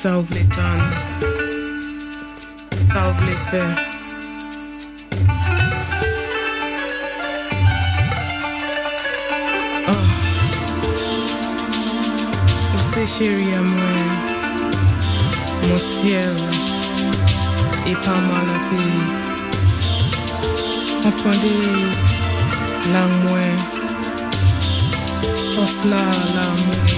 ça oublie-t'en. Ça oublie-t'en. Você, chérie amour, mon ciel, et pas moi la vie. Comprenez l'amour, pense là l'amour.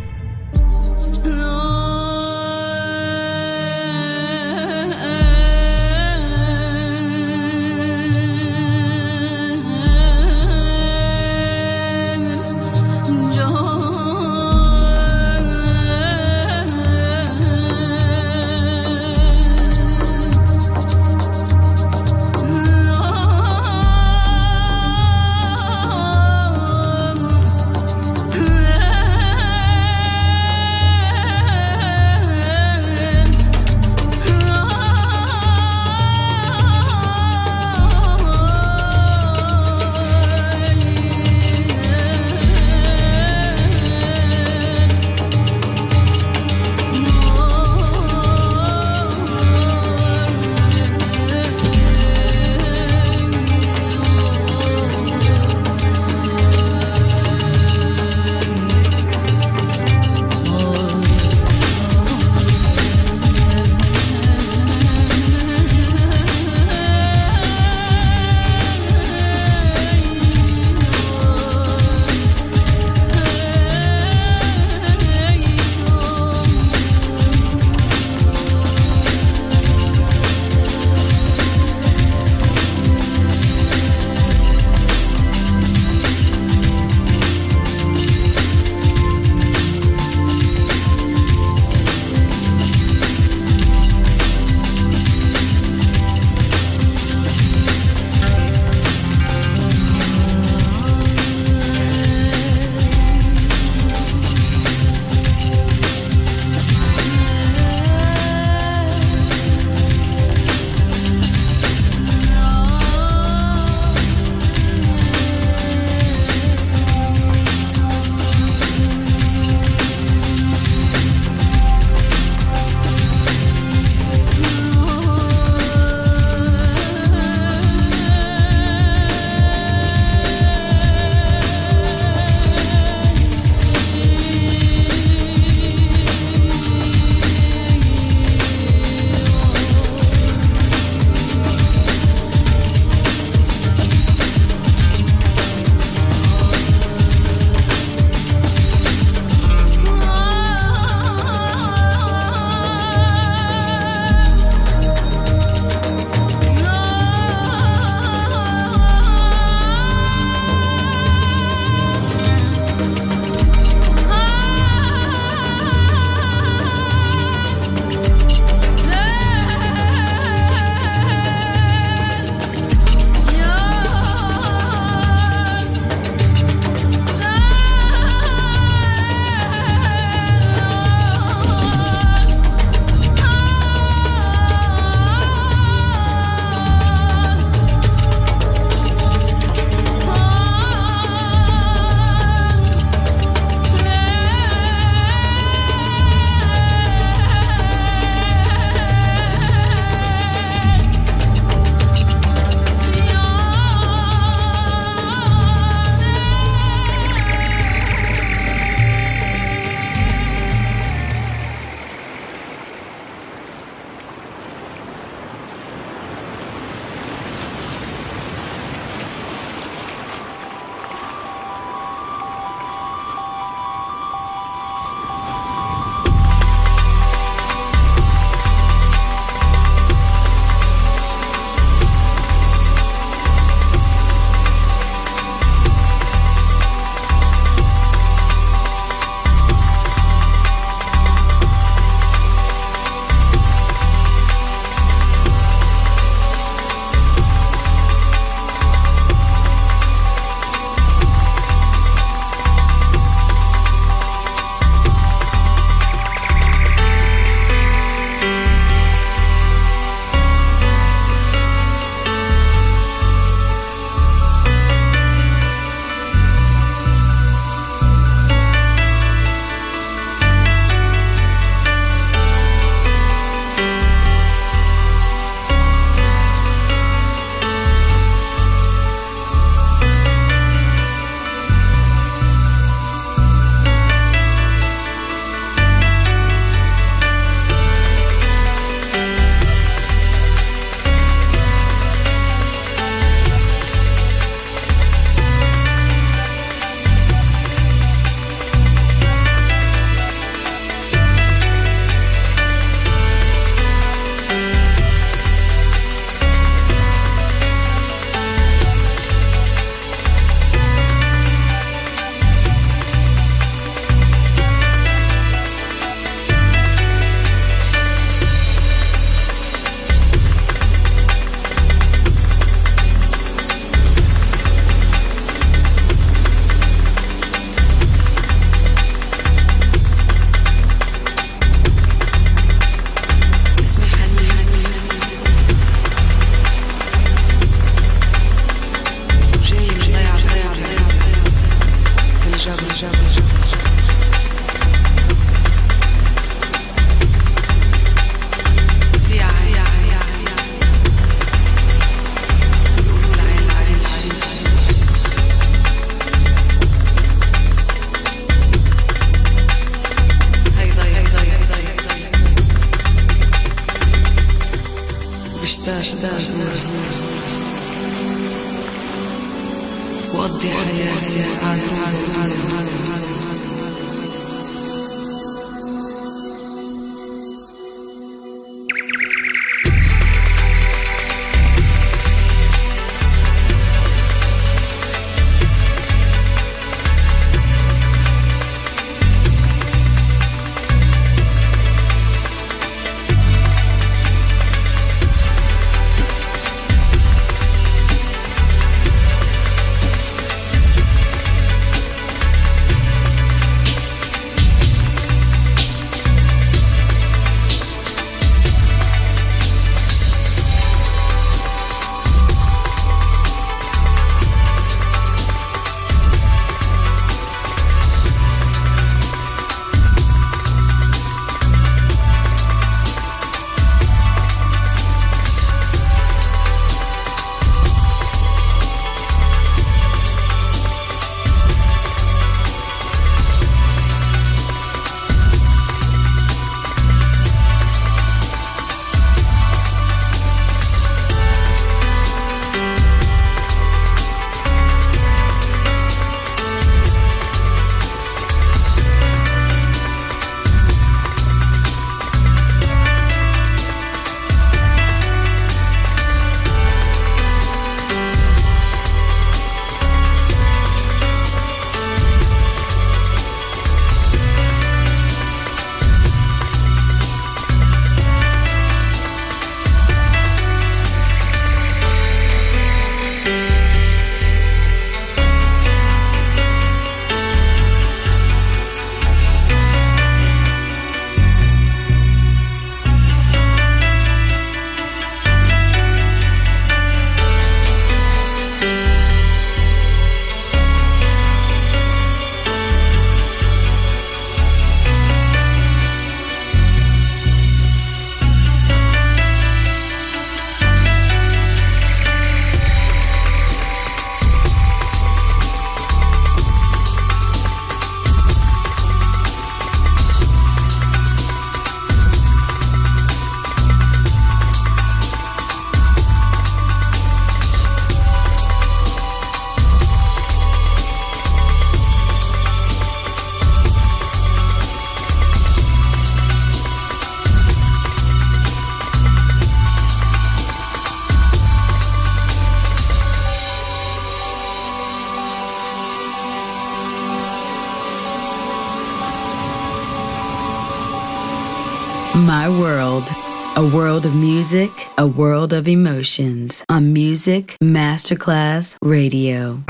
World of music, a world of emotions on Music Masterclass Radio.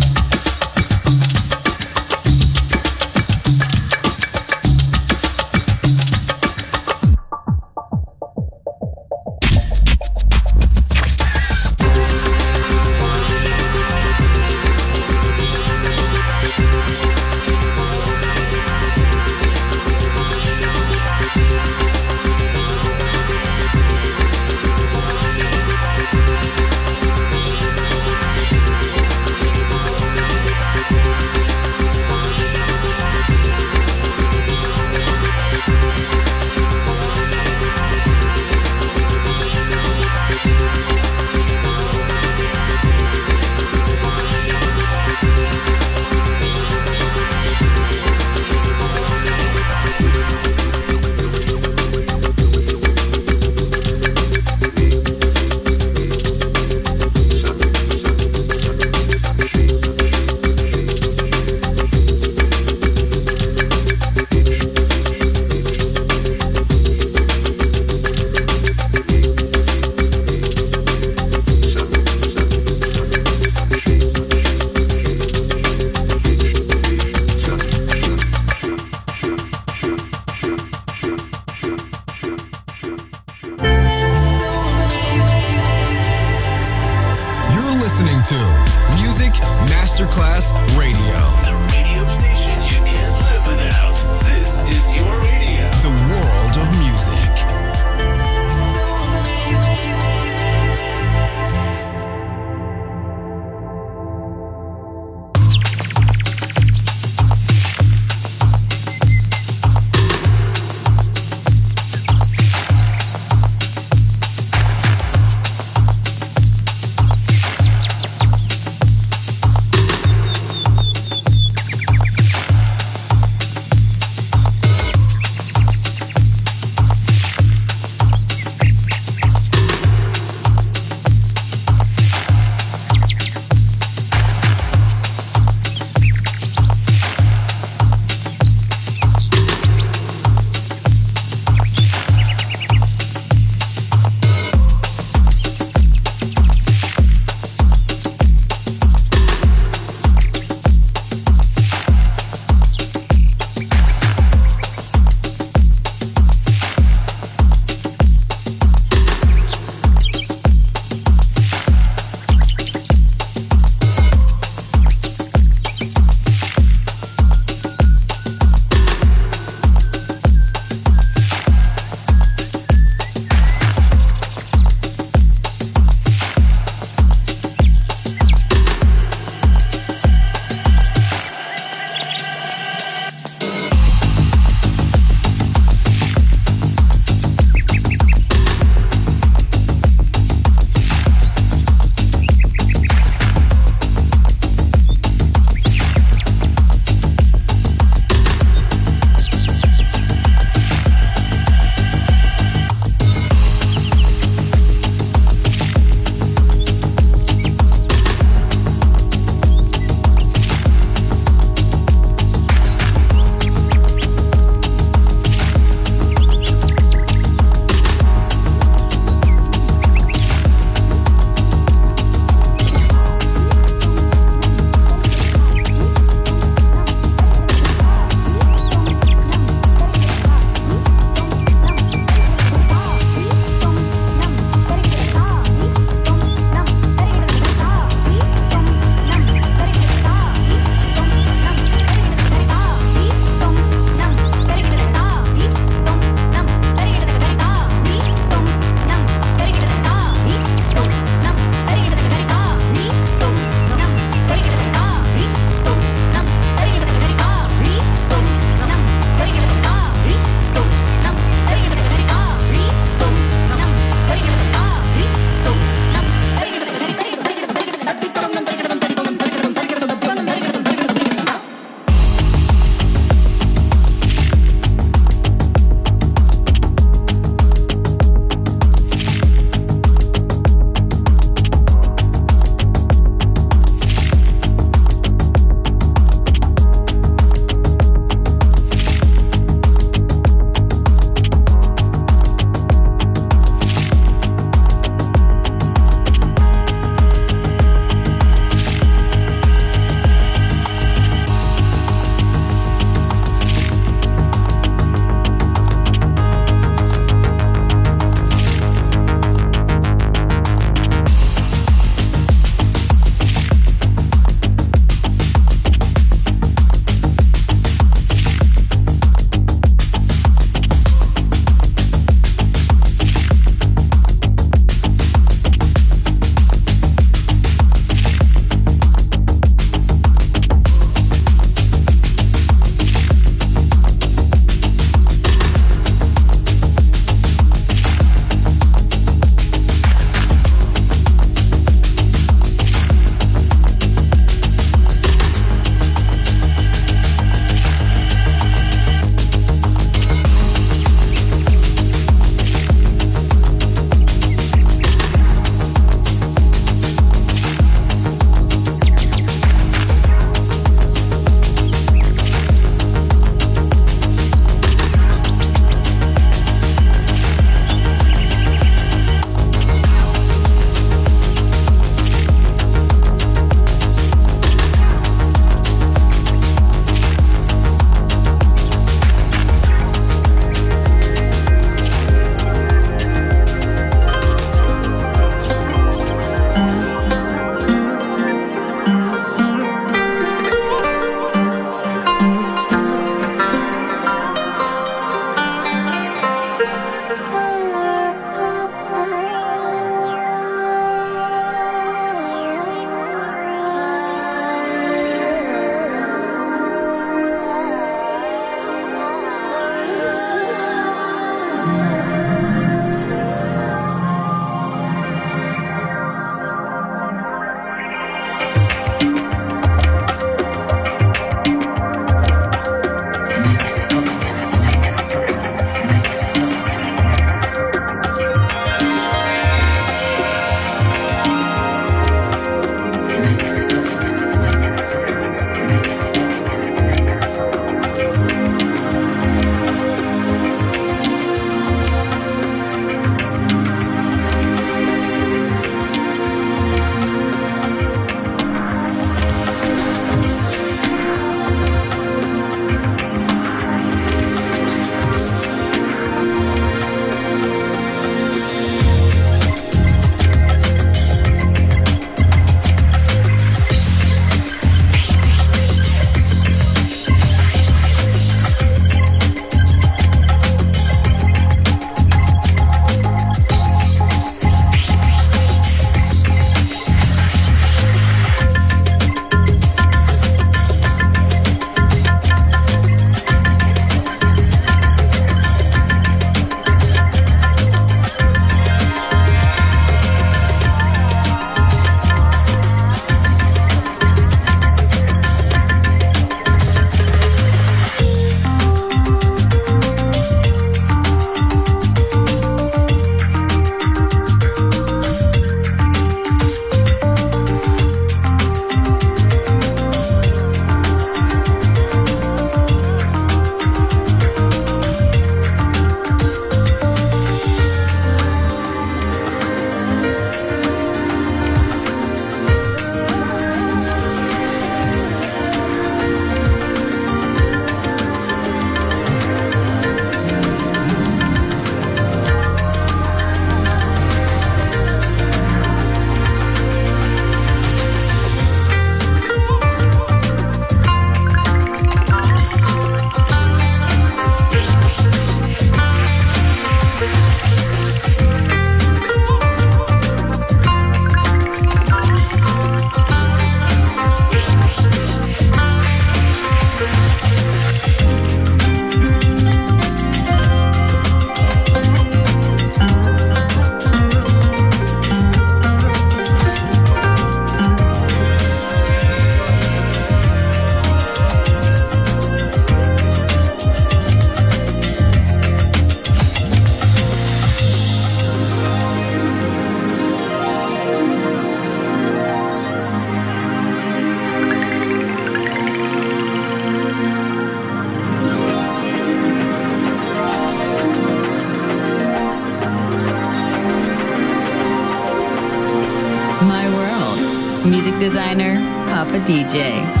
DJ.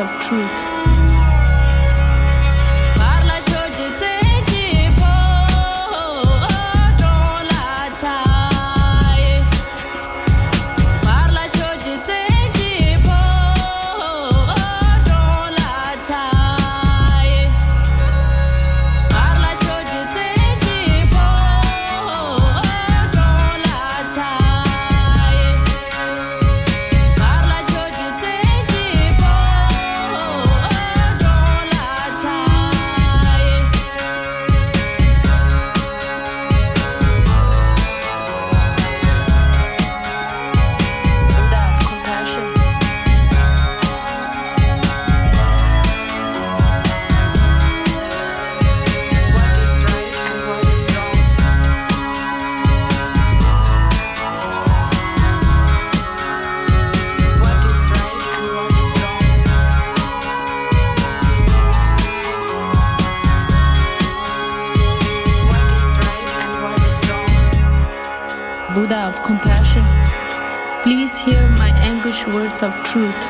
Of truth. Truth.